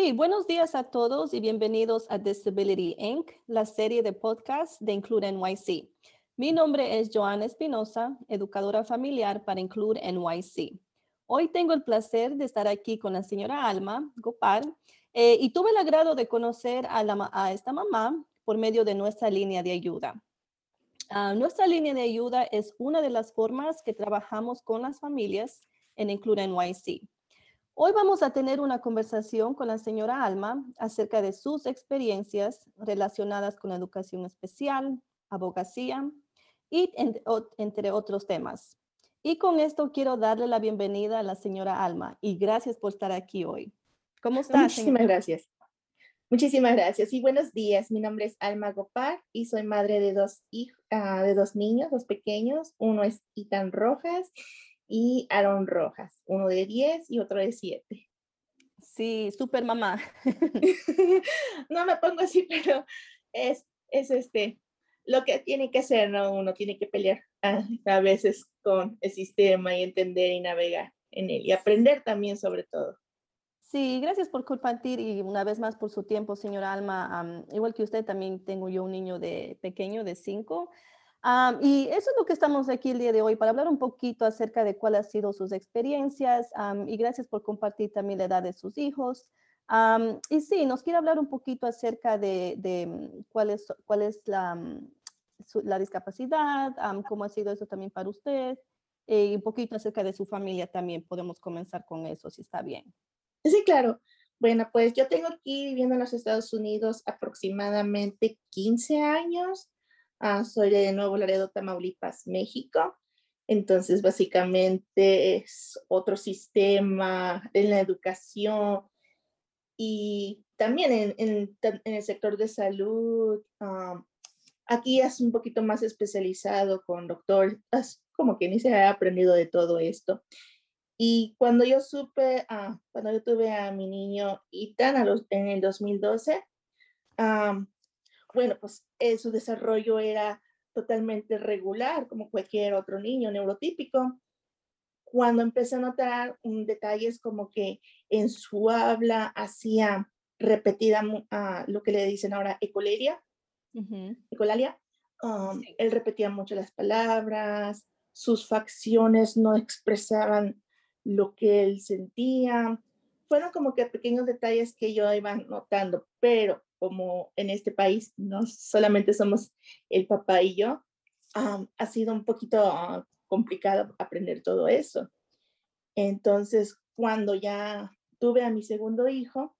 Sí, buenos días a todos y bienvenidos a Disability Inc., la serie de podcast de Include NYC. Mi nombre es Joana Espinosa, educadora familiar para Include NYC. Hoy tengo el placer de estar aquí con la señora Alma Gopar eh, y tuve el agrado de conocer a, esta mamá por medio de nuestra línea de ayuda. Ah, nuestra línea de ayuda es una de las formas que trabajamos con las familias en Include NYC. Hoy vamos a tener una conversación con la señora Alma acerca de sus experiencias relacionadas con educación especial, abogacía y entre otros temas. Y con esto quiero darle la bienvenida a la señora Alma y gracias por estar aquí hoy. ¿Cómo está? Muchísimas gracias. Muchísimas gracias y buenos días. Mi nombre es Alma Gopar y soy madre de dos, hijos, ah, de dos niños, dos pequeños. Uno es Itan Rojas y Aaron Rojas, uno de 10 y otro de 7. Sí, súper mamá. no me pongo así, pero es, es este, lo que tiene que ser, ¿no? Uno tiene que pelear a, veces con el sistema y entender y navegar en él y aprender también sobre todo. Sí, gracias por compartir y una vez más por su tiempo, señora Alma. igual que usted, también tengo yo un niño de pequeño de 5 y eso es lo que estamos aquí el día de hoy para hablar un poquito acerca de cuáles han sido sus experiencias y gracias por compartir también la edad de sus hijos. y sí, nos quiere hablar un poquito acerca de, de mm, cuál es, cuál es la, mm, la discapacidad, cómo ha sido eso también para usted eh, y un poquito acerca de su familia también. Podemos comenzar con eso, si está bien. Sí, claro. Bueno, pues yo tengo aquí viviendo en los Estados Unidos aproximadamente 15 años. Ah, soy de Nuevo Laredo, Tamaulipas, México. Entonces, básicamente es otro sistema en la educación y también en, el sector de salud. Ah, aquí es un poquito más especializado con doctor, como que ni se ha aprendido de todo esto. Y cuando yo supe, ah, cuando yo tuve a mi niño los, en el 2012, bueno, pues eh, su desarrollo era totalmente regular, como cualquier otro niño neurotípico. Cuando empecé a notar detalles como que en su habla hacía repetida uh, lo que le dicen ahora ecoleria, ecolalia, um, él repetía mucho las palabras, sus facciones no expresaban lo que él sentía. Fueron como que pequeños detalles que yo iba notando, pero como en este país no solamente somos el papá y yo, ha sido un poquito ah, complicado aprender todo eso. Entonces, cuando ya tuve a mi segundo hijo,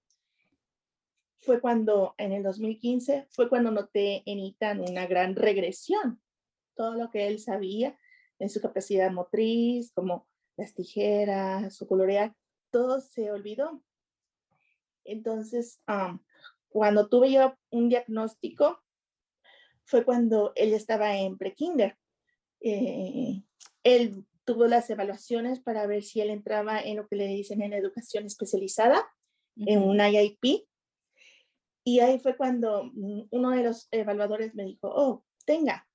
fue cuando en el 2015, fue cuando noté en Itan una gran regresión. Todo lo que él sabía en su capacidad motriz, como las tijeras, su colorear, todo se olvidó. Entonces, cuando tuve yo un diagnóstico, fue cuando él estaba en prekinder. Eh, él tuvo las evaluaciones para ver si él entraba en lo que le dicen en educación especializada, en un IIP. Y ahí fue cuando mm, uno de los evaluadores me dijo, oh, tenga,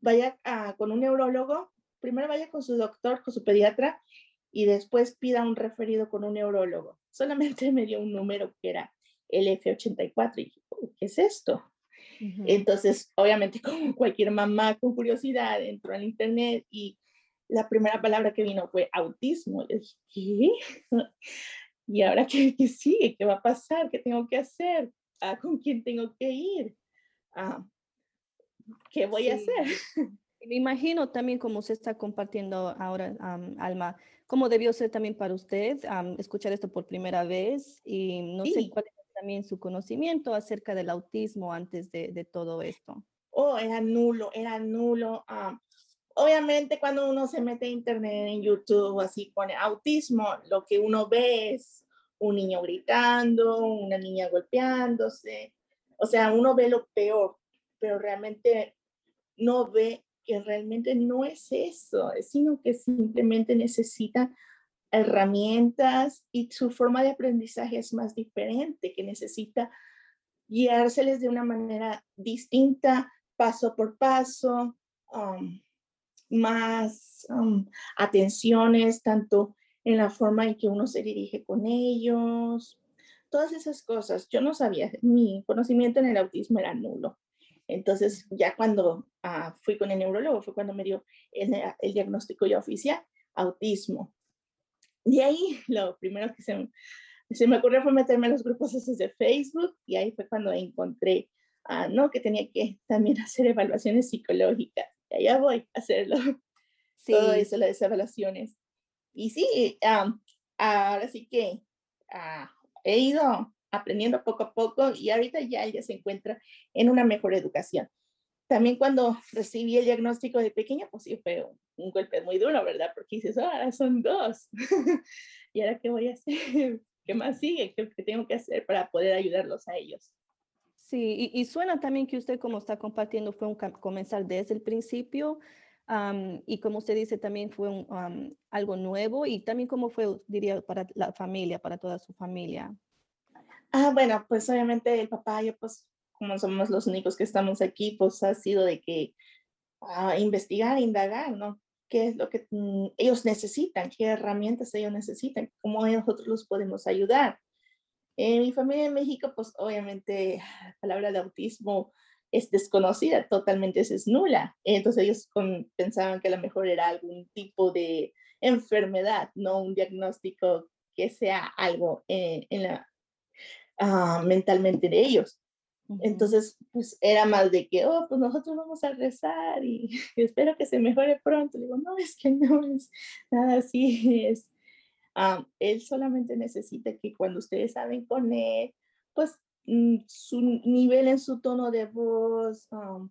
vaya con un neurólogo, primero vaya con su doctor, con su pediatra, y después pida un referido con un neurólogo. Solamente me dio un número que era el F84 y dije, ¿qué es esto? Entonces, obviamente, como cualquier mamá con curiosidad, entró al internet y la primera palabra que vino fue autismo. Y dije, ¿qué? ¿Y ahora qué, qué, sigue? ¿Qué va a pasar? ¿Qué tengo que hacer? ¿A ¿Con quién tengo que ir? Ah, ¿Qué voy a hacer? Me imagino también como se está compartiendo ahora, Alma, cómo debió ser también para usted escuchar esto por primera vez y no sé cuál también su conocimiento acerca del autismo antes de, todo esto? Oh, era nulo, era nulo. Ah, obviamente cuando uno se mete a internet, en YouTube, así pone autismo, lo que uno ve es un niño gritando, una niña golpeándose. O sea, uno ve lo peor, pero realmente no ve que realmente no es eso, sino que simplemente necesita herramientas y su forma de aprendizaje es más diferente, que necesita guiárseles de una manera distinta, paso por paso, um, más um, atenciones, tanto en la forma en que uno se dirige con ellos, todas esas cosas. Yo no sabía, mi conocimiento en el autismo era nulo. Entonces, ya cuando ah, fui con el neurólogo, fue cuando me dio el, el, diagnóstico ya oficial, autismo. De ahí, lo primero que se, se me ocurrió fue meterme en los grupos esos de Facebook y ahí fue cuando encontré, ah, no, que tenía que también hacer evaluaciones psicológicas. Y allá voy a hacerlo. Sí. Todo eso, las evaluaciones. Y sí, ahora sí que ah, he ido aprendiendo poco a poco y ahorita ya ella se encuentra en una mejor educación. También cuando recibí el diagnóstico de pequeña, pues sí fue un, golpe muy duro, ¿verdad? Porque dices, ah, son dos. ¿Y ahora qué voy a hacer? ¿Qué más sigue? ¿Qué, qué tengo que hacer para poder ayudarlos a ellos? Sí, y, y, suena también que usted como está compartiendo fue un comenzar desde el principio y como usted dice también fue un, algo nuevo y también cómo fue, diría, para la familia, para toda su familia. Ah, bueno, pues obviamente el papá, yo pues como somos los únicos que estamos aquí, pues ha sido de que uh, investigar, indagar, ¿no? ¿Qué es lo que mm, ellos necesitan? ¿Qué herramientas ellos necesitan? ¿Cómo nosotros los podemos ayudar? En mi familia en México, pues obviamente la palabra de autismo es desconocida, totalmente es nula. Entonces ellos pensaban que a lo mejor era algún tipo de enfermedad, no un diagnóstico que sea algo eh, en la, Ah, mentalmente de ellos. Entonces, pues era más de que, oh, pues nosotros vamos a rezar y, espero que se mejore pronto. Le digo, no, es que no es nada así. Es, ah, él solamente necesita que cuando ustedes hablen con él, pues mm, su nivel en su tono de voz, um,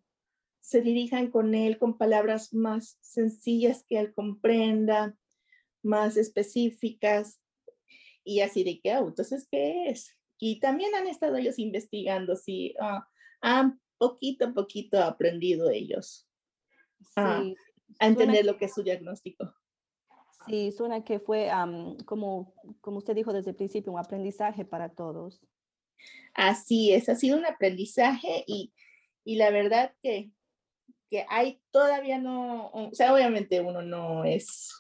se dirijan con él con palabras más sencillas que él comprenda, más específicas y así de que, oh, entonces, ¿qué es? Y también han estado ellos investigando si ah, han poquito a poquito aprendido ellos a entender lo que es su diagnóstico. Sí, suena que fue, como, como usted dijo desde el principio, un aprendizaje para todos. Así es, ha sido un aprendizaje y, y la verdad que, que hay todavía no, o sea, obviamente uno no es,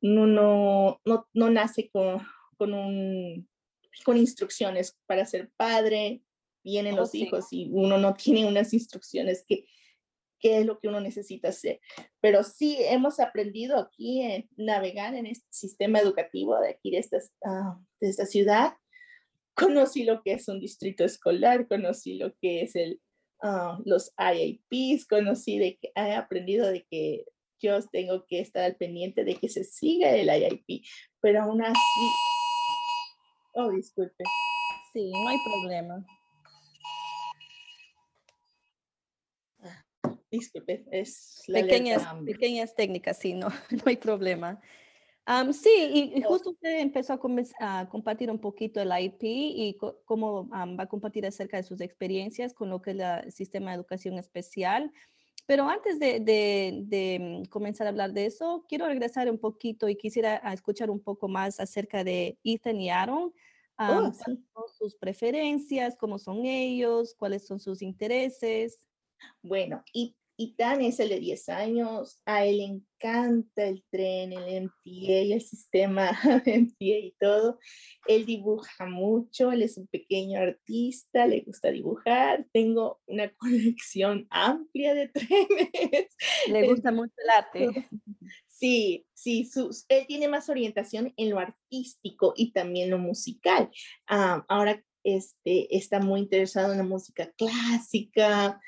uno no, no, no nace con, con un con instrucciones para ser padre, vienen oh, los hijos y uno no tiene unas instrucciones que qué es lo que uno necesita hacer. Pero sí hemos aprendido aquí en navegar en este sistema educativo de aquí de esta, ah, de esta ciudad. Conocí lo que es un distrito escolar, conocí lo que es el, uh, los IAPs, conocí de que he aprendido de que yo tengo que estar al pendiente de que se siga el IIP, pero aún así Oh, disculpe. Sí, no hay problema. Disculpe, es la pequeñas, pequeñas técnicas, sí, no, no hay problema. sí, y, oh. justo usted empezó a, a, compartir un poquito el IP y cómo va a compartir acerca de sus experiencias con lo que es el sistema de educación especial. Pero antes de, de, de, mm, comenzar a hablar de eso, quiero regresar un poquito y quisiera escuchar un poco más acerca de Ethan y Aaron. Oh, son sus preferencias? ¿Cómo son ellos? ¿Cuáles son sus intereses? Bueno, y y Tan es el de 10 años, a él le encanta el tren, el MTA, el sistema MTA y todo. Él dibuja mucho, él es un pequeño artista, le gusta dibujar. Tengo una colección amplia de trenes. Le gusta mucho el arte. Sí, sí, él tiene más orientación en lo artístico y también lo musical. Ah, ahora este, está muy interesado en la música clásica,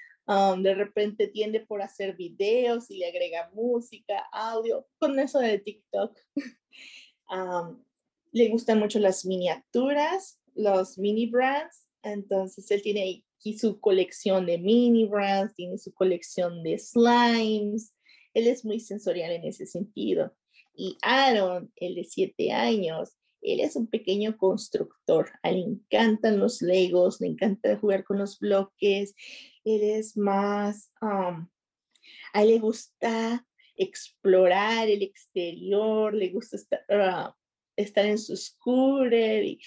de repente tiende por hacer videos y le agrega música, audio, con eso de TikTok. le gustan mucho las miniaturas, los mini brands, entonces él tiene aquí su colección de mini brands, tiene su colección de slimes, él es muy sensorial en ese sentido. Y Aaron, el de siete años, él es un pequeño constructor, a él le encantan los legos, le encanta jugar con los bloques, él es más, a él le gusta explorar el exterior, le gusta estar, ah, estar en su scooter y,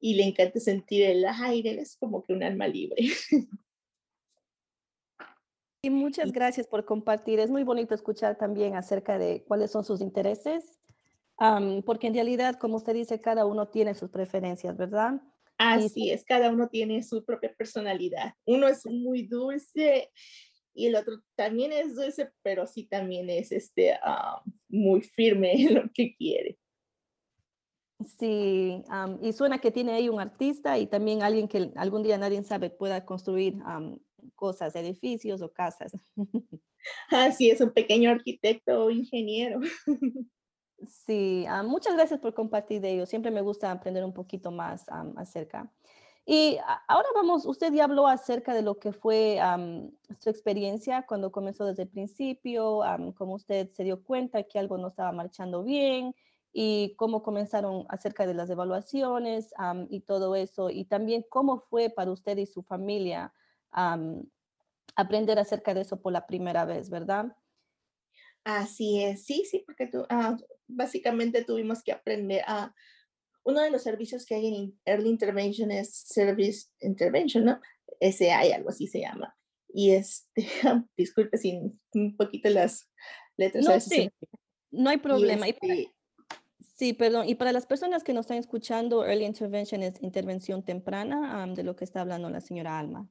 y, le encanta sentir el aire, él es como que un alma libre. Y muchas gracias por compartir. Es muy bonito escuchar también acerca de cuáles son sus intereses porque en realidad, como usted dice, cada uno tiene sus preferencias, ¿verdad? Así es, cada uno tiene su propia personalidad. Uno es muy dulce y el otro también es dulce, pero sí también es este, ah, muy firme en lo que quiere. Sí, y suena que tiene ahí un artista y también alguien que algún día nadie sabe pueda construir cosas, edificios o casas. Así es, un pequeño arquitecto o ingeniero. Sí, muchas gracias por compartir de ello. Siempre me gusta aprender un poquito más acerca. Y ahora vamos, usted ya habló acerca de lo que fue su experiencia cuando comenzó desde el principio, cómo usted se dio cuenta que algo no estaba marchando bien y cómo comenzaron acerca de las evaluaciones y todo eso, y también cómo fue para usted y su familia aprender acerca de eso por la primera vez, ¿verdad? Así es, sí, sí, porque tú, ah, básicamente tuvimos que aprender a... uno de los servicios que hay en Early Intervention es Service Intervention, ¿no? SAI, algo así se llama. Y este, disculpe sin un poquito las letras. No, sí, no hay problema. Este sí, perdón. Y para las personas que nos están escuchando, Early Intervention es intervención temprana de lo que está hablando la señora Alma.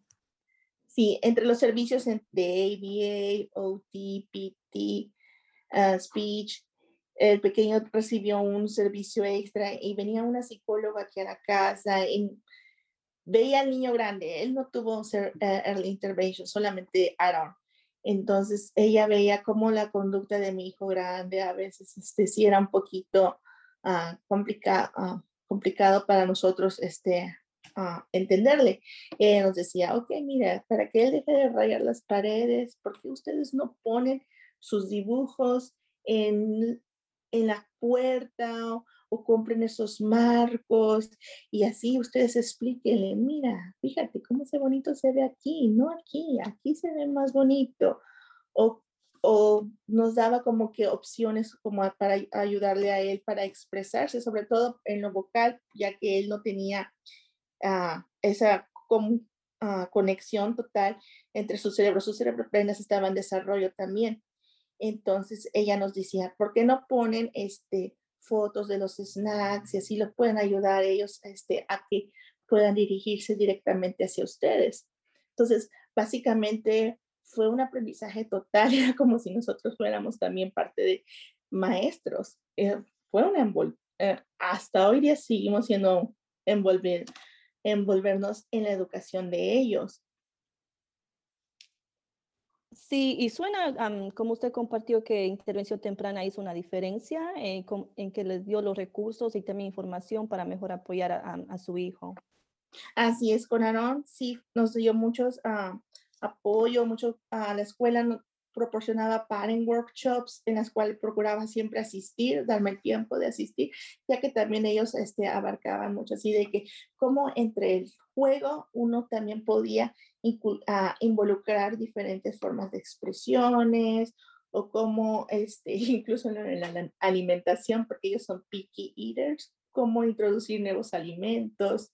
Sí, entre los servicios de ABA, OT, PT, uh, speech, el pequeño recibió un servicio extra y venía una psicóloga aquí a la casa y veía al niño grande. Él no tuvo uh, early intervention, solamente Aaron. Entonces ella veía cómo la conducta de mi hijo grande a veces este, sí era un poquito uh, complicado para nosotros este, entenderle. Eh, nos decía, ok, mira, para que él deje de rayar las paredes, porque ustedes no ponen sus dibujos en, en la puerta o, compren esos marcos y así ustedes explíquenle, mira, fíjate cómo ese bonito se ve aquí, no aquí, aquí se ve más bonito. O, o nos daba como que opciones como para ayudarle a él para expresarse, sobre todo en lo vocal, ya que él no tenía esa conexión total entre su cerebro. Su cerebro apenas estaba en desarrollo también. Entonces ella nos decía, ¿por qué no ponen este, fotos de los snacks y así lo pueden ayudar ellos este, a que puedan dirigirse directamente hacia ustedes? Entonces, básicamente fue un aprendizaje total, era como si nosotros fuéramos también parte de maestros. Eh, fue una eh, hasta hoy día seguimos siendo envolver, envolvernos en la educación de ellos. Sí, y suena como usted compartió que intervención temprana hizo una diferencia eh, en que les dio los recursos y también información para mejor apoyar a, su hijo. Así es, con Aaron sí nos dio muchos uh, apoyo, mucho a la escuela proporcionaba parent workshops en las cuales procuraba siempre asistir, darme el tiempo de asistir, ya que también ellos este, abarcaban mucho así de que como entre el juego uno también podía ah, involucrar diferentes formas de expresiones o como este, incluso en la alimentación, porque ellos son picky eaters, cómo introducir nuevos alimentos.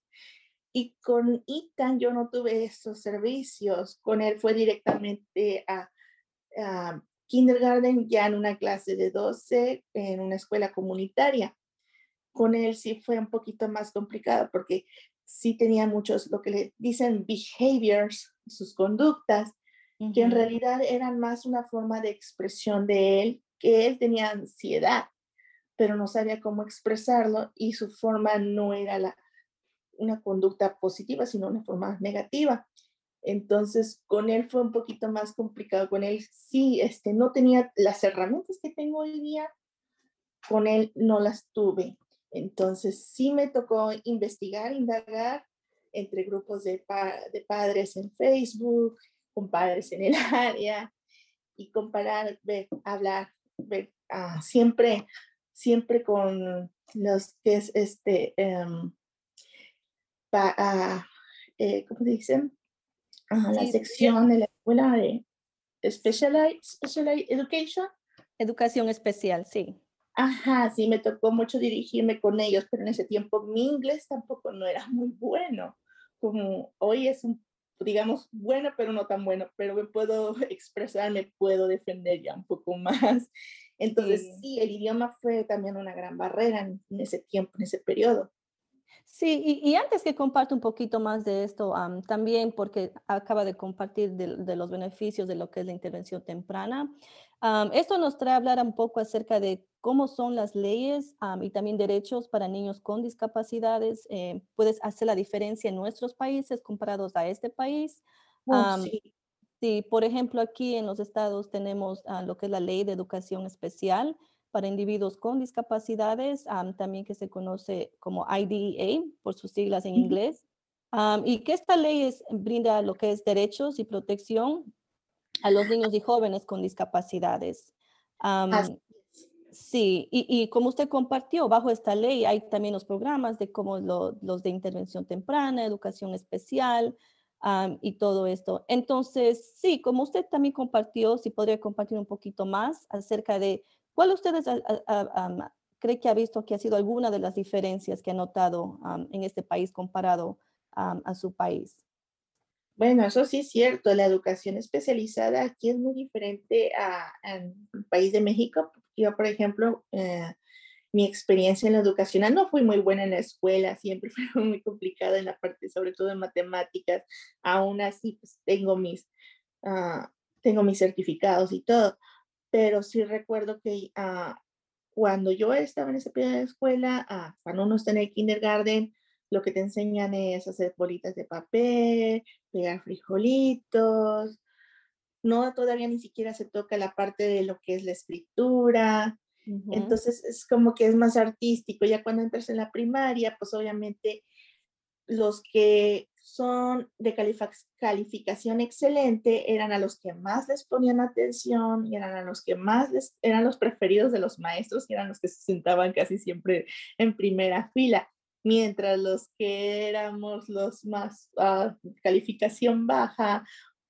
Y con Ethan yo no tuve esos servicios, con él fue directamente a kindergarten ya en una clase de 12 en una escuela comunitaria. Con él sí fue un poquito más complicado porque sí tenía muchos, lo que le dicen behaviors, sus conductas, que en realidad eran más una forma de expresión de él, que él tenía ansiedad, pero no sabía cómo expresarlo y su forma no era la, una conducta positiva, sino una forma negativa. Entonces, con él fue un poquito más complicado. Con él sí, este, no tenía las herramientas que tengo hoy día, con él no las tuve. Entonces, sí me tocó investigar, indagar entre grupos de, padres en Facebook, con padres en el área y comparar, ver, hablar, ah, siempre, siempre con los que es este, um, ¿cómo se dicen? La sección de la escuela de Specialized, Education. Educación especial, sí. Ajá, sí, me tocó mucho dirigirme con ellos, pero en ese tiempo mi inglés tampoco no era muy bueno. Como hoy es un, digamos, bueno, pero no tan bueno, pero me puedo expresar, me puedo defender ya un poco más. Entonces, sí, el idioma fue también una gran barrera en, ese tiempo, en ese periodo. Sí, y, antes que comparte un poquito más de esto, también porque acaba de compartir de, los beneficios de lo que es la intervención temprana, esto nos trae a hablar un poco acerca de cómo son las leyes y también derechos para niños con discapacidades. Eh, puedes hacer la diferencia en nuestros países comparados a este país. Oh, sí. sí. por ejemplo, aquí en los estados tenemos ah, lo que es la ley de educación especial, para individuos con discapacidades, también que se conoce como IDEA por sus siglas en inglés, y que esta ley es, brinda lo que es derechos y protección a los niños y jóvenes con discapacidades. sí, y, como usted compartió, bajo esta ley hay también los programas de como los de intervención temprana, educación especial, y todo esto. Entonces, sí, como usted también compartió, si podría compartir un poquito más acerca de ¿Cuál ustedes cree que ha visto que ha sido alguna de las diferencias que ha notado en este país comparado a su país? Bueno, eso sí es cierto. La educación especializada aquí es muy diferente a, el país de México. Yo, por ejemplo, eh, mi experiencia en la educacional no fui muy buena en la escuela, siempre fue muy complicada en la parte, sobre todo en matemáticas. Aún así, pues, tengo mis, ah, tengo mis certificados y todo pero sí recuerdo que ah, cuando yo estaba en esa primera escuela, ah, cuando uno está en el kindergarten, lo que te enseñan es hacer bolitas de papel, pegar frijolitos. No, todavía ni siquiera se toca la parte de lo que es la escritura. Entonces es como que es más artístico. Ya cuando entras en la primaria, pues obviamente los que son de calificación excelente eran a los que más les ponían atención y eran a los que más eran los preferidos de los maestros eran los que se sentaban casi siempre en primera fila, mientras los que éramos los más uh, calificación baja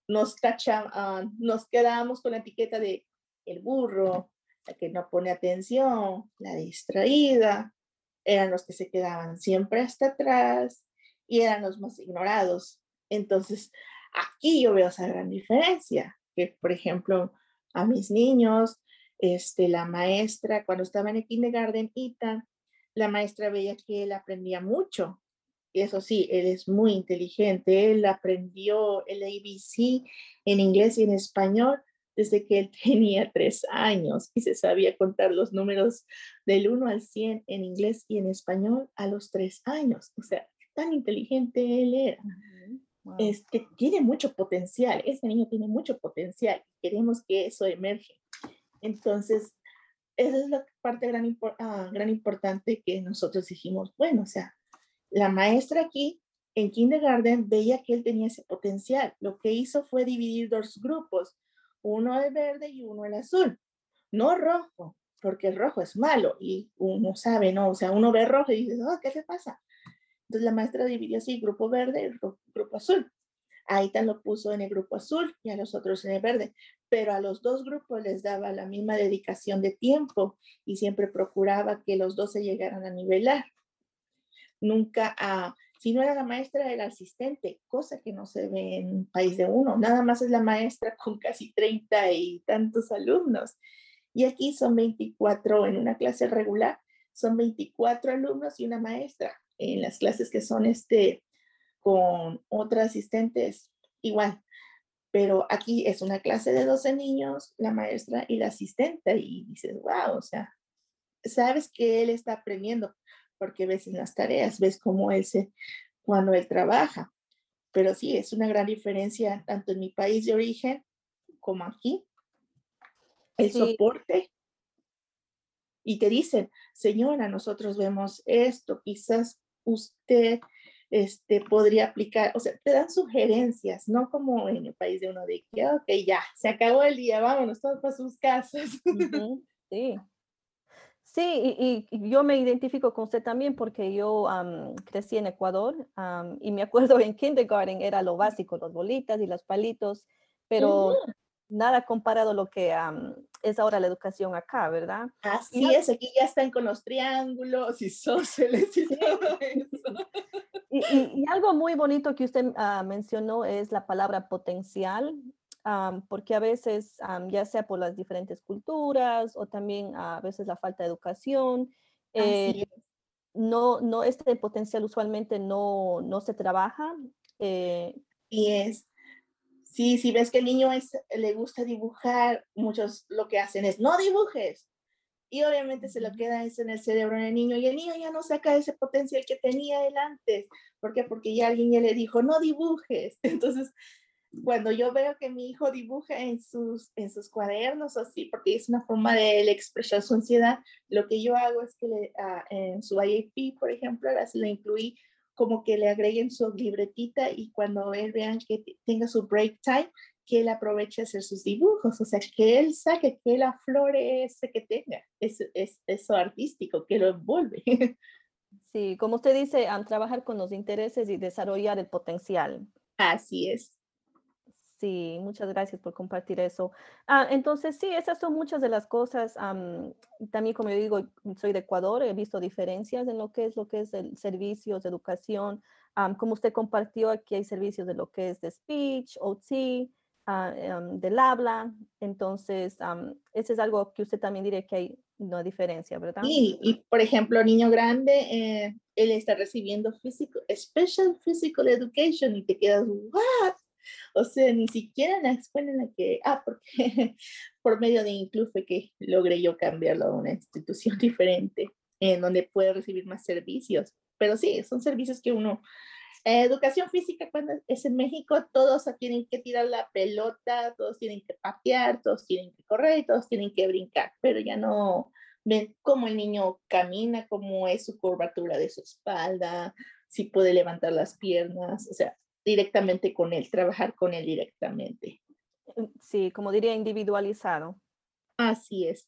nos tachaban, nos quedábamos con la etiqueta de el burro, la que no pone atención, la distraída, eran los que se quedaban siempre hasta atrás y eran los más ignorados. Entonces, aquí yo veo esa gran diferencia, que por ejemplo, a mis niños, este, la maestra, cuando estaba en el kindergarten, Ita, la maestra veía que él aprendía mucho. Eso sí, él es muy inteligente. Él aprendió el ABC en inglés y en español desde que él tenía tres años y se sabía contar los números del 1 al 100 en inglés y en español a los tres años. O sea, tan inteligente él era. Este, tiene mucho potencial, ese niño tiene mucho potencial, queremos que eso emerge. Entonces, esa es la parte gran, ah, gran importante que nosotros dijimos, bueno, o sea, la maestra aquí en kindergarten veía que él tenía ese potencial. Lo que hizo fue dividir dos grupos, uno el verde y uno el azul, no rojo, porque el rojo es malo y uno sabe, ¿no? O sea, uno ve rojo y dice, oh, ¿qué le pasa? Entonces la maestra dividió así, grupo verde grupo azul. Ahí tan lo puso en el grupo azul y a los otros en el verde, pero a los dos grupos les daba la misma dedicación de tiempo y siempre procuraba que los dos se llegaran a nivelar. Nunca a, si no era la maestra, era asistente, cosa que no se ve en país de uno. Nada más es la maestra con casi 30 y tantos alumnos. Y aquí son 24 en una clase regular, son 24 alumnos y una maestra en las clases que son este, con otras asistentes, igual. Pero aquí es una clase de 12 niños, la maestra y la asistente, y dices, wow, o sea, sabes que él está aprendiendo, porque ves en las tareas, ves cómo él se, cuando él trabaja. Pero sí, es una gran diferencia tanto en mi país de origen como aquí. El soporte. Y te dicen, señora, nosotros vemos esto, quizás usted este, podría aplicar, o sea, te dan sugerencias, no como en el país de uno de que, ok, ya, se acabó el día, vámonos todos para sus casas. Sí. Sí, y, yo me identifico con usted también porque yo crecí en Ecuador y me acuerdo en kindergarten era lo básico, los bolitas y los palitos, pero nada comparado a lo que es ahora la educación acá, ¿verdad? Así es, aquí ya están con los triángulos y sóceles y todo eso. Y, algo muy bonito que usted ah, mencionó es la palabra potencial, porque a veces, ya sea por las diferentes culturas o también a veces la falta de educación, eh, no, no, este potencial usualmente no, no se trabaja. Eh, y es, sí, si ves que el niño es, le gusta dibujar, muchos lo que hacen es, no dibujes. Y obviamente se lo queda eso en el cerebro del niño y el niño ya no saca ese potencial que tenía él antes. ¿Por qué? Porque ya alguien ya le dijo, no dibujes. Entonces, cuando yo veo que mi hijo dibuja en sus, en sus cuadernos así, porque es una forma de expresar su ansiedad, lo que yo hago es que le, ah, en su IAP, por ejemplo, ahora se lo incluí como que le agreguen su libretita y cuando él vean que tenga su break time, que él aproveche a hacer sus dibujos, o sea, que él saque, que él aflore ese que tenga, es, es, eso artístico, que lo envuelve. Sí, como usted dice, a trabajar con los intereses y desarrollar el potencial. Así es. Sí, muchas gracias por compartir eso. Ah, entonces, sí, esas son muchas de las cosas. también, como yo digo, soy de Ecuador, he visto diferencias en lo que es lo que es el servicios de educación. como usted compartió, aquí hay servicios de lo que es de speech, OT, ah, del habla. Entonces, ese es algo que usted también diría que hay una diferencia, ¿verdad? Sí, y por ejemplo, niño grande, eh, él está recibiendo físico, special physical education y te quedas, ¿what? O sea, ni siquiera en la escuela en la que, ah, porque por medio de Inclu fue que logré yo cambiarlo a una institución diferente, en donde puede recibir más servicios. Pero sí, son servicios que uno, eh, educación física cuando es en México, todos tienen que tirar la pelota, todos tienen que patear, todos tienen que correr, todos tienen que brincar, pero ya no ven cómo el niño camina, cómo es su curvatura de su espalda, si puede levantar las piernas, o sea, directamente con él, trabajar con él directamente. Mm, sí, como diría, individualizado. Así es.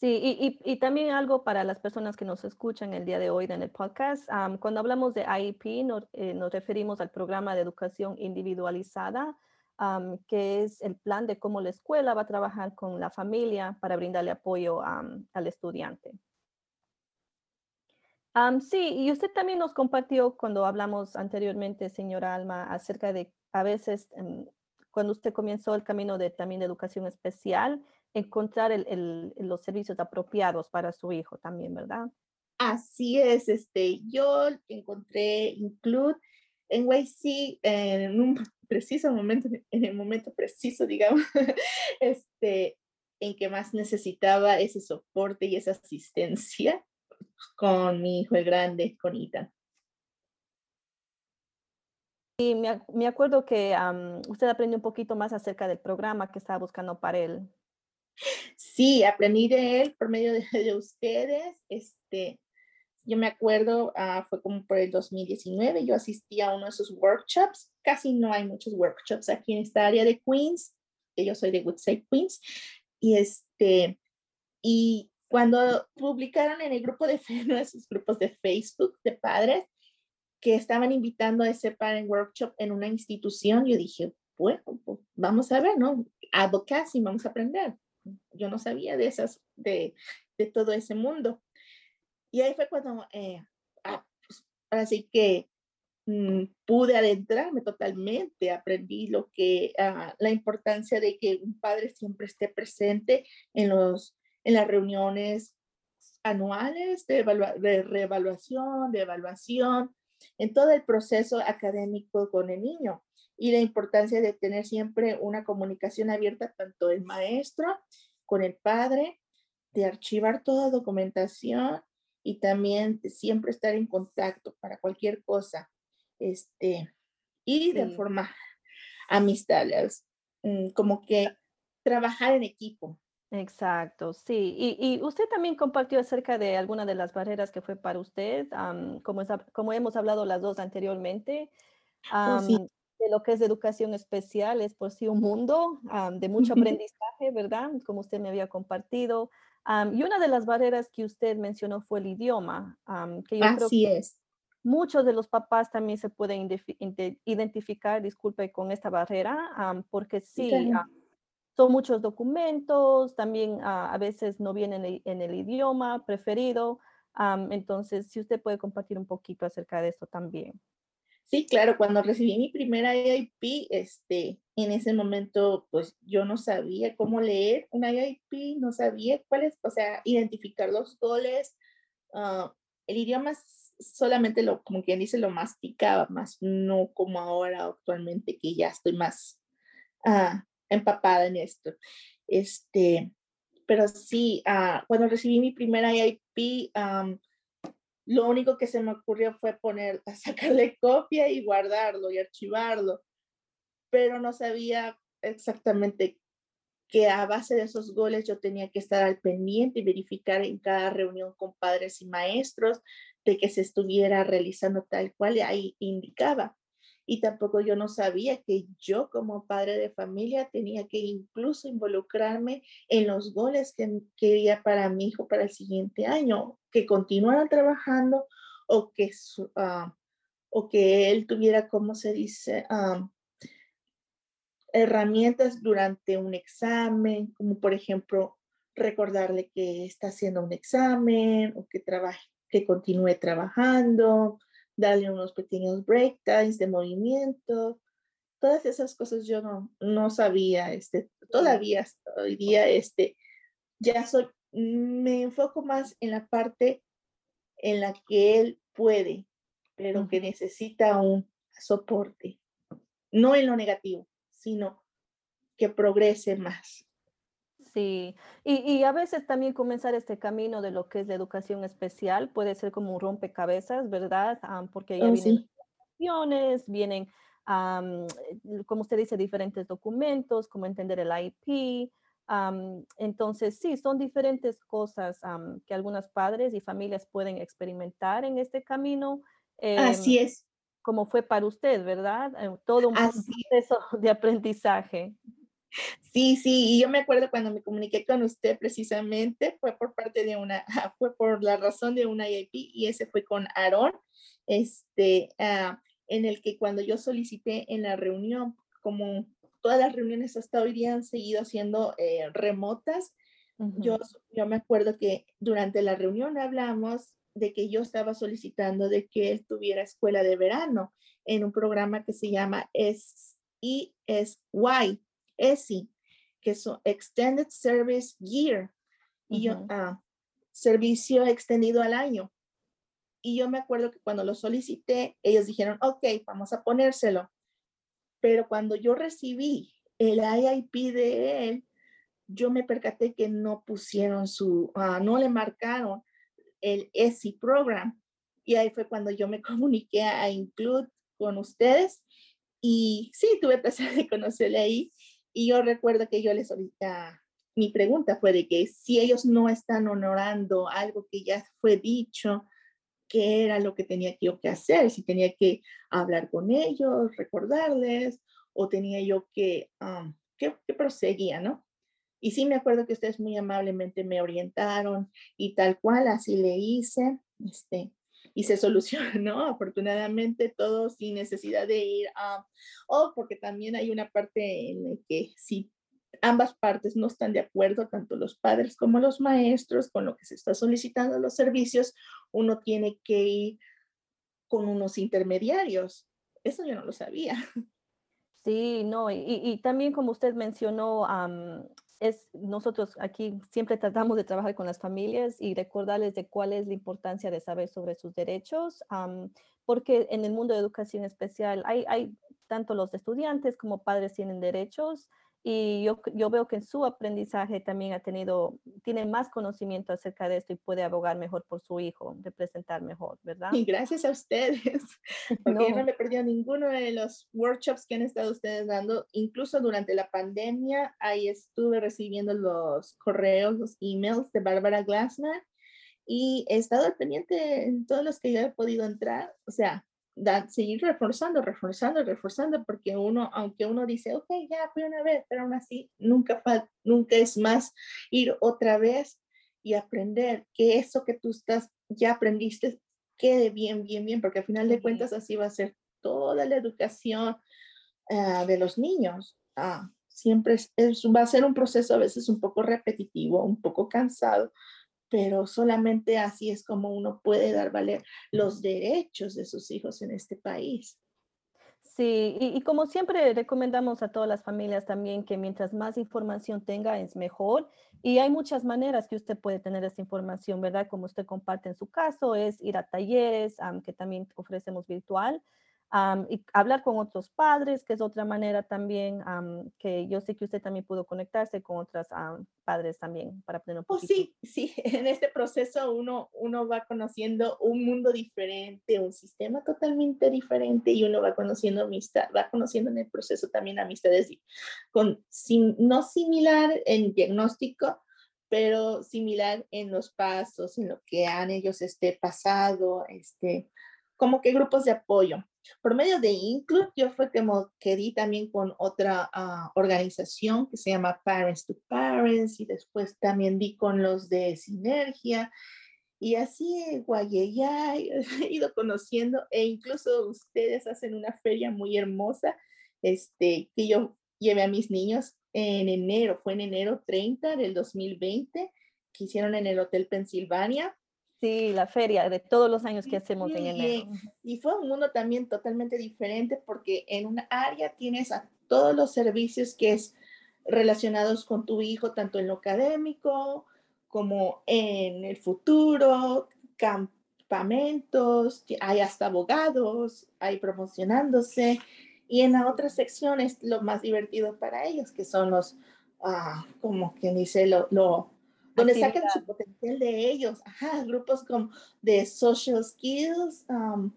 Sí, y, y, también algo para las personas que nos escuchan el día de hoy en el podcast. cuando hablamos de IEP, eh, nos referimos al programa de educación individualizada, que es el plan de cómo la escuela va a trabajar con la familia para brindarle apoyo al estudiante sí, y usted también nos compartió cuando hablamos anteriormente, señora Alma, acerca de a veces em, cuando usted comenzó el camino de también de educación especial, encontrar los servicios apropiados para su hijo también, ¿verdad? Así es, este, yo encontré Include en YC en un preciso momento, en el momento preciso, digamos, este, en que más necesitaba ese soporte y esa asistencia con mi hijo el grande, con Ethan. Y me, acuerdo que usted aprendió un poquito más acerca del programa que estaba buscando para él. Sí, aprendí de él por medio de, ustedes. Este, yo me acuerdo, ah, fue como por el 2019, yo asistí a uno de sus workshops. Casi no hay muchos workshops aquí en esta área de Queens, que yo soy de Woodside, Queens. Y este, y cuando publicaron en el grupo de esos grupos de Facebook de padres que estaban invitando a ese parent workshop en una institución, yo dije, bueno, pues vamos a ver, ¿no? Advocacy, vamos a aprender. Yo no sabía de esas, de, de todo ese mundo. Y ahí fue cuando, eh, ah, pues, así que mm, pude adentrarme totalmente, aprendí lo que, ah, la importancia de que un padre siempre esté presente en los en las reuniones anuales de, de reevaluación, de evaluación, en todo el proceso académico con el niño y la importancia de tener siempre una comunicación abierta tanto el maestro con el padre, de archivar toda documentación y también siempre estar en contacto para cualquier cosa. Este, y de forma amistad, mm, como que trabajar en equipo. Exacto, sí. Y, usted también compartió acerca de alguna de las barreras que fue para usted, como, como hemos hablado las dos anteriormente, oh, de lo que es educación especial, es por sí un mundo de mucho aprendizaje, ¿verdad? Como usted me había compartido. y una de las barreras que usted mencionó fue el idioma, que yo creo Así es. muchos de los papás también se pueden identificar, disculpe, con esta barrera, porque sí, son muchos documentos, también ah, a veces no vienen en el, idioma preferido. entonces, si usted puede compartir un poquito acerca de esto también. Sí, claro, cuando recibí mi primera IIP, este, en ese momento, pues yo no sabía cómo leer una IIP, no sabía cuáles, o sea, identificar los goles. Ah, el idioma solamente lo, como quien dice, lo masticaba, más no como ahora actualmente que ya estoy más ah, empapada en esto. Este, pero sí, uh, cuando recibí mi primera IIP, lo único que se me ocurrió fue poner, sacarle copia y guardarlo y archivarlo, pero no sabía exactamente que a base de esos goles yo tenía que estar al pendiente y verificar en cada reunión con padres y maestros de que se estuviera realizando tal cual ahí indicaba. Y tampoco yo no sabía que yo como padre de familia tenía que incluso involucrarme en los goles que quería para mi hijo para el siguiente año, que continuara trabajando o que, uh, o que él tuviera, como se dice, uh, herramientas durante un examen, como por ejemplo recordarle que está haciendo un examen o que trabaje, que continúe trabajando, darle unos pequeños break times de movimiento. Todas esas cosas yo no, no sabía, este, todavía hoy día, este, ya soy, me enfoco más en la parte en la que él puede, pero que necesita un soporte, no en lo negativo, sino que progrese más. Sí, y, y, a veces también comenzar este camino de lo que es la educación especial puede ser como un rompecabezas, ¿verdad? porque ya oh, vienen sí. vienen, como usted dice, diferentes documentos, como entender el IP. entonces, sí, son diferentes cosas que algunos padres y familias pueden experimentar en este camino. Así em, es como fue para usted, ¿verdad? Eh, todo un proceso de aprendizaje. Sí, sí, y yo me acuerdo cuando me comuniqué con usted precisamente, fue por parte de una, fue por la razón de una IIP y ese fue con Aaron, este, ah, en el que cuando yo solicité en la reunión, como todas las reuniones hasta hoy día han seguido siendo eh, remotas, yo, yo me acuerdo que durante la reunión hablamos de que yo estaba solicitando de que él tuviera escuela de verano en un programa que se llama ESY, ESI, que es Extended Service Year, y yo, ah, servicio extendido al año. Y yo me acuerdo que cuando lo solicité, ellos dijeron, ok, vamos a ponérselo. Pero cuando yo recibí el IIP de él, yo me percaté que no pusieron su, ah, no le marcaron el ESI Program. Y ahí fue cuando yo me comuniqué a Include con ustedes. Y sí, tuve placer de conocerle ahí. Y yo recuerdo que yo les ahorita, mi pregunta fue de que si ellos no están honorando algo que ya fue dicho, ¿qué era lo que tenía yo que hacer? Si tenía que hablar con ellos, recordarles, o tenía yo que, um, ¿qué, ¿qué, proseguía, no? Y sí me acuerdo que ustedes muy amablemente me orientaron y tal cual así le hice, este, y se solucionó afortunadamente todo sin necesidad de ir a, oh, porque también hay una parte en la que si ambas partes no están de acuerdo, tanto los padres como los maestros, con lo que se está solicitando los servicios, uno tiene que ir con unos intermediarios. Eso yo no lo sabía. Sí, no, y, y también como usted mencionó, es, nosotros aquí siempre tratamos de trabajar con las familias y recordarles de cuál es la importancia de saber sobre sus derechos, porque en el mundo de educación especial hay, tanto los estudiantes como padres tienen derechos y yo, yo veo que en su aprendizaje también ha tenido, tiene más conocimiento acerca de esto y puede abogar mejor por su hijo, representar mejor, ¿verdad? Y gracias a ustedes, porque no. yo no me perdido ninguno de los workshops que han estado ustedes dando, incluso durante la pandemia, ahí estuve recibiendo los correos, los emails de Bárbara Glassman y he estado al pendiente en todos los que yo he podido entrar, o sea, seguir reforzando, reforzando, reforzando, porque uno, aunque uno dice, ok, ya fui una vez, pero aún así nunca, nunca es más ir otra vez y aprender que eso que tú estás, ya aprendiste, quede bien, bien, bien, porque al final de cuentas así va a ser toda la educación uh, de los niños. Uh, siempre es, es, va a ser un proceso a veces un poco repetitivo, un poco cansado, pero solamente así es como uno puede dar valer los derechos de sus hijos en este país. Sí, y, como siempre recomendamos a todas las familias también que mientras más información tenga es mejor. Y hay muchas maneras que usted puede tener esa información, ¿verdad? Como usted comparte en su caso, es ir a talleres que también ofrecemos virtual y hablar con otros padres, que es otra manera también que yo sé que usted también pudo conectarse con otros padres también para aprender un oh, poquito. sí, sí, en este proceso uno, uno va conociendo un mundo diferente, un sistema totalmente diferente y uno va conociendo amistad, va conociendo en el proceso también amistades con, sin, no similar en diagnóstico, pero similar en los pasos, en lo que han ellos este, pasado, este, como que grupos de apoyo. Por medio de Include, yo fue como que di también con otra ah, organización que se llama Parents to Parents y después también di con los de Sinergia y así Guayaya he ido conociendo e incluso ustedes hacen una feria muy hermosa este, que yo llevé a mis niños en enero, fue en enero 30 del 2020 que hicieron en el Hotel Pensilvania Sí, la feria de todos los años que hacemos en enero. Y fue un mundo también totalmente diferente porque en una área tienes a todos los servicios que es relacionados con tu hijo, tanto en lo académico como en el futuro, campamentos, hay hasta abogados, hay promocionándose. Y en la otra sección es lo más divertido para ellos, que son los, ah, como quien dice, lo, lo donde sacan su potencial de ellos. Ajá, grupos como de social skills, um,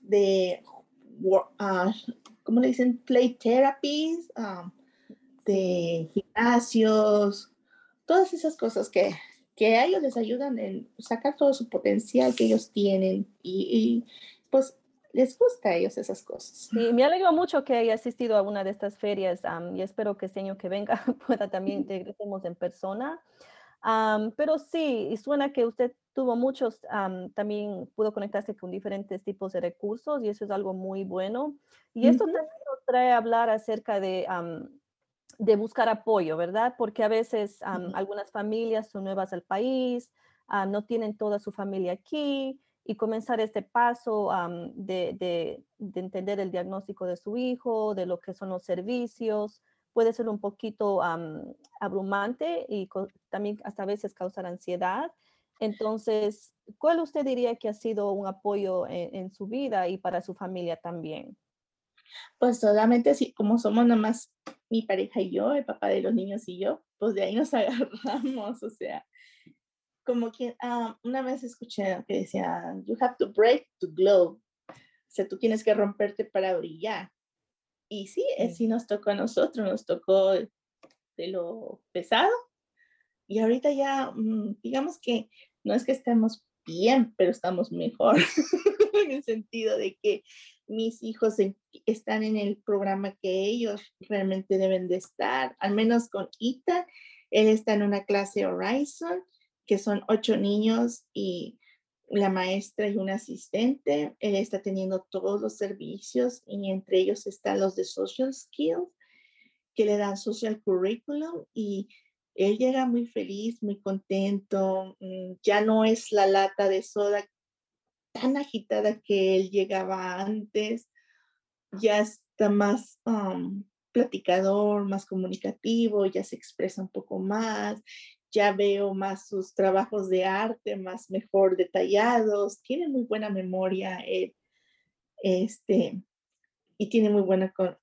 de, uh, ¿cómo le dicen? Play therapies, um, de gimnasios, todas esas cosas que, que a ellos les ayudan en sacar todo su potencial que ellos tienen y, pues les gusta a ellos esas cosas. Sí, me alegro mucho que haya asistido a una de estas ferias um, y espero que este año que venga pueda también regresemos en persona pero sí, suena que usted tuvo muchos, también pudo conectarse con diferentes tipos de recursos y eso es algo muy bueno. Y esto también nos trae a hablar acerca de, de buscar apoyo, ¿verdad? Porque a veces algunas familias son nuevas al país, no tienen toda su familia aquí y comenzar este paso de, de, de entender el diagnóstico de su hijo, de lo que son los servicios, puede ser un poquito abrumante y también hasta a veces causar ansiedad. Entonces, ¿cuál usted diría que ha sido un apoyo en, su vida y para su familia también? Pues solamente así, como somos nomás mi pareja y yo, el papá de los niños y yo, pues de ahí nos agarramos, o sea, como que ah, una vez escuché que decía, you have to break to glow, o sea, tú tienes que romperte para brillar. Y sí, sí nos tocó a nosotros, nos tocó de lo pesado. Y ahorita ya, mm, digamos que no es que estemos bien, pero estamos mejor en el sentido de que mis hijos están en el programa que ellos realmente deben de estar, al menos con Ita. Él está en una clase Horizon, que son ocho niños y la maestra y un asistente. Él está teniendo todos los servicios y entre ellos están los de social skills que le dan social curriculum y él llega muy feliz, muy contento. Mm, ya no es la lata de soda tan agitada que él llegaba antes. Ya está más um, platicador, más comunicativo, ya se expresa un poco más, ya veo más sus trabajos de arte, más mejor detallados, tiene muy buena memoria, eh, este, y tiene muy buena, ¿cómo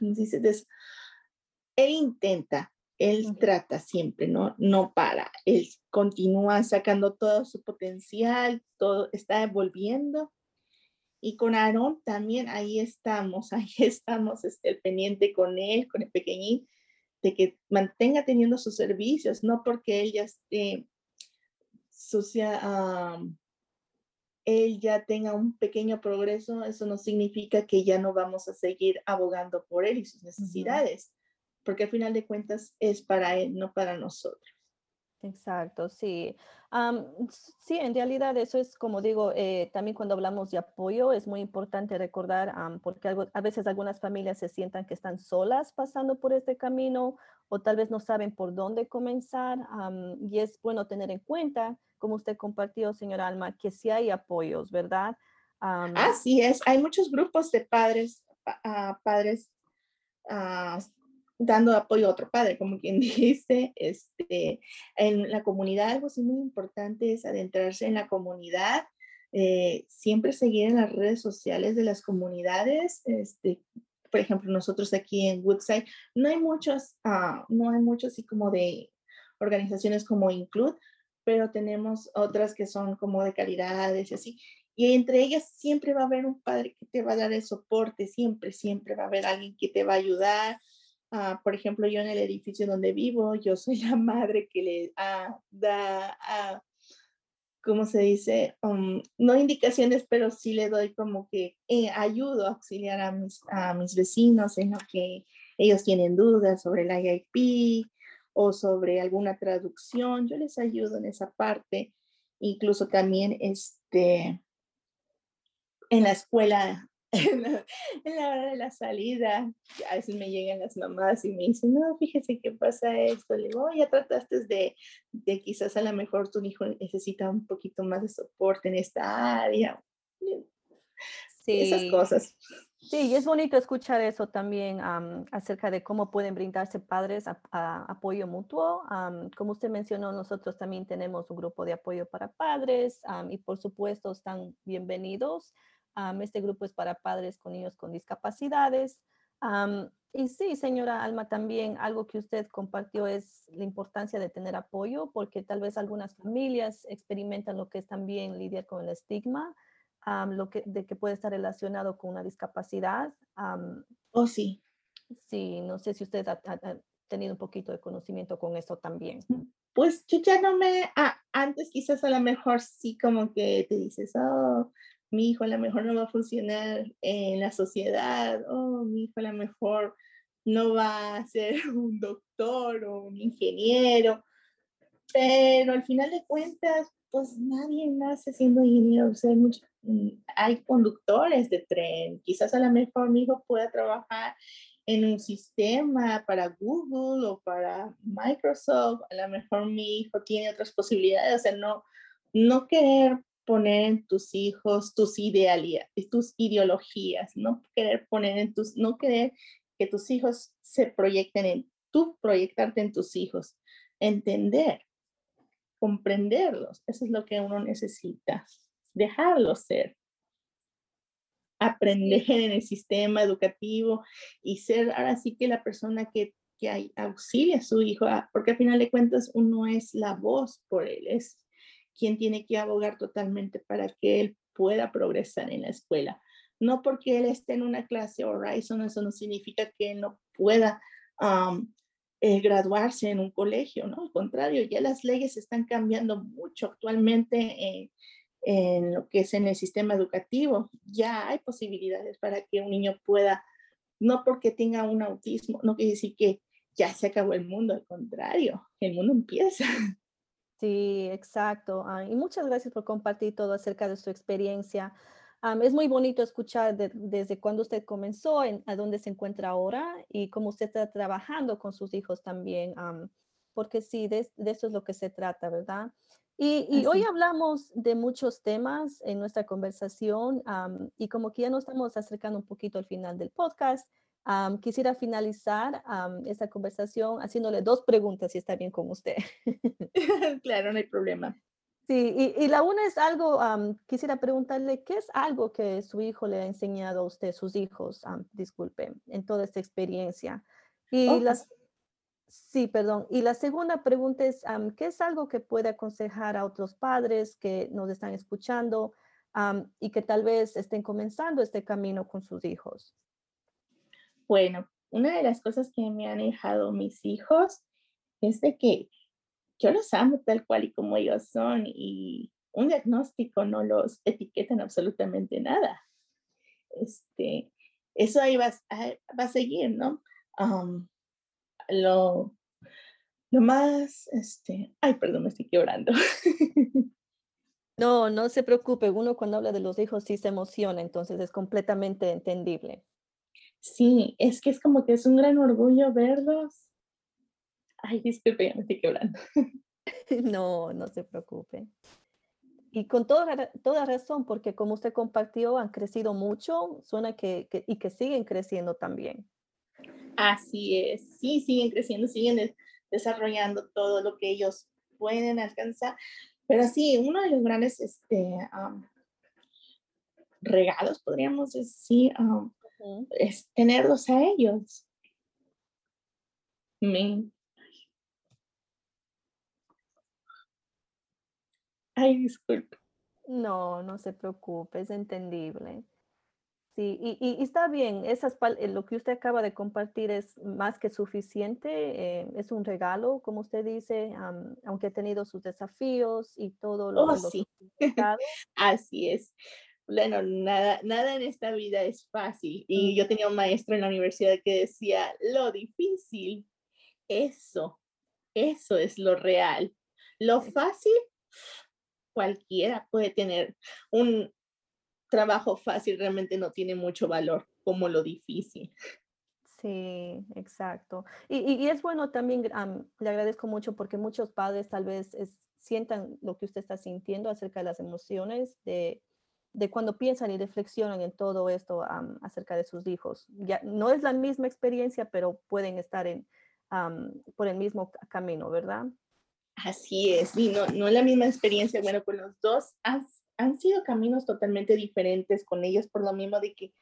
se dice? él intenta, él trata siempre, ¿no? No para, él continúa sacando todo su potencial, todo está evolviendo. Y con Aarón también ahí estamos, ahí estamos, este, el pendiente con él, con el pequeñín, de que mantenga teniendo sus servicios, no porque él ya esté, él ya tenga un pequeño progreso, eso no significa que ya no vamos a seguir abogando por él y sus necesidades, porque al final de cuentas es para él, no para nosotros. Exacto, sí. sí, en realidad eso es como digo, eh, también cuando hablamos de apoyo es muy importante recordar, porque a veces algunas familias se sientan que están solas pasando por este camino o tal vez no saben por dónde comenzar y es bueno tener en cuenta, como usted compartió, señora Alma, que sí hay apoyos, ¿verdad? Así es, hay muchos grupos de padres, padres ah, dando apoyo a otro padre, como quien dice, este, en la comunidad algo muy importante es adentrarse en la comunidad, eh, siempre seguir en las redes sociales de las comunidades, este, por ejemplo, nosotros aquí en Woodside, no hay muchos, ah, no hay muchos así como de organizaciones como Include, pero tenemos otras que son como de caridades y así. Y entre ellas siempre va a haber un padre que te va a dar el soporte, siempre, siempre va a haber alguien que te va a ayudar. Ah, por ejemplo, yo en el edificio donde vivo, yo soy la madre que le ah, da, ah, ¿cómo se dice? Um, no indicaciones, pero sí le doy como que eh, ayudo a auxiliar a mis, a mis vecinos en lo que ellos tienen dudas sobre el IIP o sobre alguna traducción. Yo les ayudo en esa parte. Incluso también este, en la escuela, en la, hora de la salida, a veces me llegan las mamás y me dicen, no, fíjese qué pasa esto. Le digo, oh, ya trataste de, de quizás a lo mejor tu hijo necesita un poquito más de soporte en esta área. Sí. Esas cosas. Sí, y es bonito escuchar eso también acerca de cómo pueden brindarse padres a, apoyo mutuo. como usted mencionó, nosotros también tenemos un grupo de apoyo para padres y por supuesto están bienvenidos. Este grupo es para padres con niños con discapacidades. y sí, señora Alma, también algo que usted compartió es la importancia de tener apoyo, porque tal vez algunas familias experimentan lo que es también lidiar con el estigma lo que, de que puede estar relacionado con una discapacidad. oh, sí. Sí, no sé si usted ha, tenido un poquito de conocimiento con eso también. Pues yo ya no me, ah, antes quizás a lo mejor sí como que te dices, oh, mi hijo a lo mejor no va a funcionar en la sociedad, oh, mi hijo a lo mejor no va a ser un doctor o un ingeniero, pero al final de cuentas, pues nadie nace siendo ingeniero, o sea, mm, hay conductores de tren, quizás a lo mejor mi hijo pueda trabajar en un sistema para Google o para Microsoft, a lo mejor mi hijo tiene otras posibilidades, o sea, no, no querer poner en tus hijos tus idealidades, tus ideologías, no querer poner en tus, no querer que tus hijos se proyecten en tú, proyectarte en tus hijos, entender comprenderlos. Eso es lo que uno necesita, dejarlos ser, aprender en el sistema educativo y ser ahora sí que la persona que, que auxilia a su hijo, ah, porque al final de cuentas uno es la voz por él, es quien tiene que abogar totalmente para que él pueda progresar en la escuela. No porque él esté en una clase Horizon, eso no significa que él no pueda eh, graduarse en un colegio, ¿no? Al contrario, ya las leyes están cambiando mucho actualmente en lo que es en el sistema educativo. Ya hay posibilidades para que un niño pueda, no porque tenga un autismo, no quiere decir que ya se acabó el mundo, al contrario, el mundo empieza. Sí, exacto. Ah, y muchas gracias por compartir todo acerca de su experiencia es muy bonito escuchar desde cuando usted comenzó, en, a dónde se encuentra ahora y cómo usted está trabajando con sus hijos también, porque sí, de, eso es lo que se trata, ¿verdad? Y, hoy hablamos de muchos temas en nuestra conversación y como que ya nos estamos acercando un poquito al final del podcast, quisiera finalizar esta conversación haciéndole dos preguntas, si está bien con usted. claro, no hay problema. Sí, y, la una es algo, quisiera preguntarle, ¿qué es algo que su hijo le ha enseñado a usted, sus hijos, disculpe, en toda esta experiencia? Y las, sí, perdón. Y la segunda pregunta es, ¿qué es algo que puede aconsejar a otros padres que nos están escuchando y que tal vez estén comenzando este camino con sus hijos? Bueno, una de las cosas que me han dejado mis hijos es de que yo los amo tal cual y como ellos son y un diagnóstico no los etiqueta en absolutamente nada. Este, eso ahí va, va a seguir, ¿no? lo, lo más, este, ay, perdón, me estoy quebrando. No, no se preocupe, uno cuando habla de los hijos sí se emociona, entonces es completamente entendible. Sí, es que es como que es un gran orgullo verlos Ay, disculpe, ya me estoy quebrando. No, no se preocupe. y con toda, toda razón, porque como usted compartió, han crecido mucho, suena que, y que siguen creciendo también. Así es, sí, siguen creciendo, siguen desarrollando todo lo que ellos pueden alcanzar. Pero sí, uno de los grandes este, regalos, podríamos decir, es tenerlos a ellos. Ay, disculpe. No, no se preocupe, es entendible. Sí, y, está bien, esas, eh, lo que usted acaba de compartir es más que suficiente, eh, es un regalo, como usted dice, aunque ha tenido sus desafíos y todo lo, oh, sí. Así es. Bueno, nada, nada en esta vida es fácil. Y yo tenía un maestro en la universidad que decía, lo difícil, eso, eso es lo real. Lo fácil, cualquiera puede tener un trabajo fácil, realmente no tiene mucho valor como lo difícil. Sí, exacto. Y, es bueno también, le agradezco mucho porque muchos padres tal vez sientan lo que usted está sintiendo acerca de las emociones, de, cuando piensan y reflexionan en todo esto acerca de sus hijos. Ya, no es la misma experiencia, pero pueden estar en, por el mismo camino, ¿verdad? Así es, no, no la misma experiencia, bueno, con los dos han, sido caminos totalmente diferentes con ellos, por lo mismo de que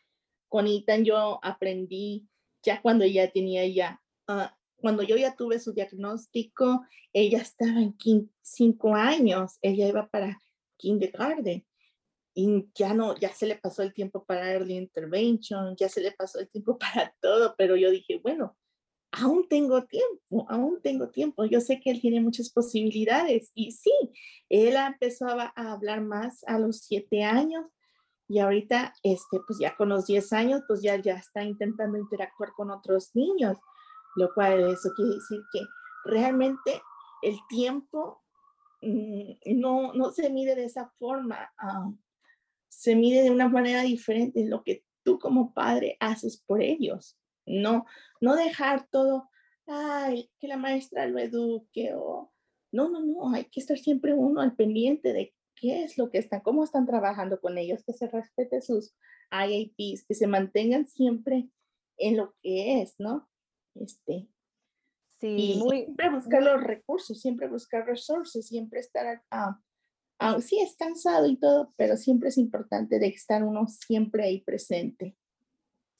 con Ethan yo aprendí ya cuando ella tenía ya, uh, cuando yo ya tuve su diagnóstico, ella estaba en cinco años, ella iba para kindergarten y ya no, ya se le pasó el tiempo para early intervention, ya se le pasó el tiempo para todo, pero yo dije, bueno, aún tengo tiempo, aún tengo tiempo. Yo sé que él tiene muchas posibilidades y sí, él empezó a, hablar más a los siete años y ahorita, este, pues ya con los diez años, pues ya, ya está intentando interactuar con otros niños, lo cual eso quiere decir que realmente el tiempo mm, no, no se mide de esa forma, ah, se mide de una manera diferente, lo que tú como padre haces por ellos. No, no dejar todo, ay, que la maestra lo eduque o no, no, no, hay que estar siempre uno al pendiente de qué es lo que están, cómo están trabajando con ellos, que se respete sus IAPs, que se mantengan siempre en lo que es, ¿no? Este. Sí, y muy, siempre buscar los recursos, siempre buscar resources, siempre estar, ah, ah, sí, es cansado y todo, pero siempre es importante de estar uno siempre ahí presente.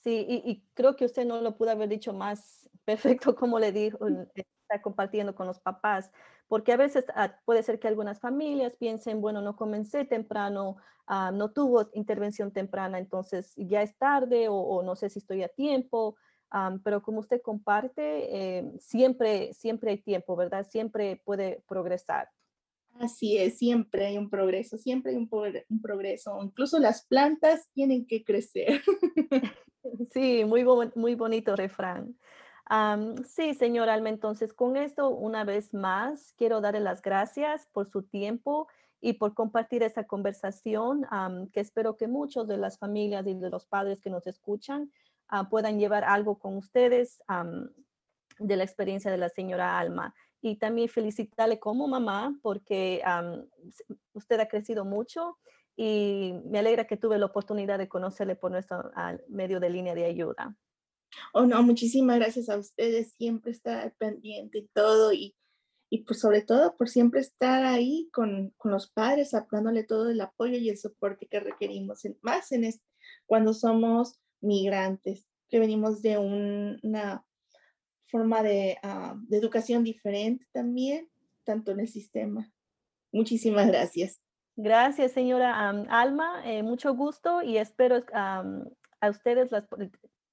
Sí, y, creo que usted no lo pudo haber dicho más perfecto como le dijo, está compartiendo con los papás, porque a veces ah, puede ser que algunas familias piensen, bueno, no comencé temprano, ah, no tuvo intervención temprana, entonces ya es tarde o, no sé si estoy a tiempo, pero como usted comparte, eh, siempre, siempre hay tiempo, ¿verdad? Siempre puede progresar. Así es, siempre hay un progreso, siempre hay un, progreso. Incluso las plantas tienen que crecer. Sí, muy, muy bonito refrán. sí, señor Alma, entonces con esto una vez más quiero darle las gracias por su tiempo y por compartir esta conversación que espero que muchos de las familias y de los padres que nos escuchan ah, puedan llevar algo con ustedes de la experiencia de la señora Alma. Y también felicitarle como mamá porque usted ha crecido mucho y me alegra que tuve la oportunidad de conocerle por nuestro medio de línea de ayuda. Oh, no, muchísimas gracias a ustedes, siempre estar pendiente y todo, y, y pues sobre todo por siempre estar ahí con, con los padres, dándole todo el apoyo y el soporte que requerimos, más en este, cuando somos migrantes, que venimos de una forma de, ah, de educación diferente también, tanto en el sistema. Muchísimas gracias. Gracias, señora Alma. Eh, mucho gusto y espero a ustedes las,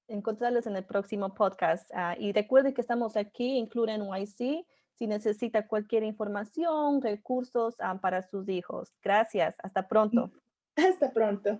encontrarles en el próximo podcast. Ah, y recuerde que estamos aquí, incluye NYC, si necesita cualquier información, recursos para sus hijos. Gracias. Hasta pronto. Hasta pronto.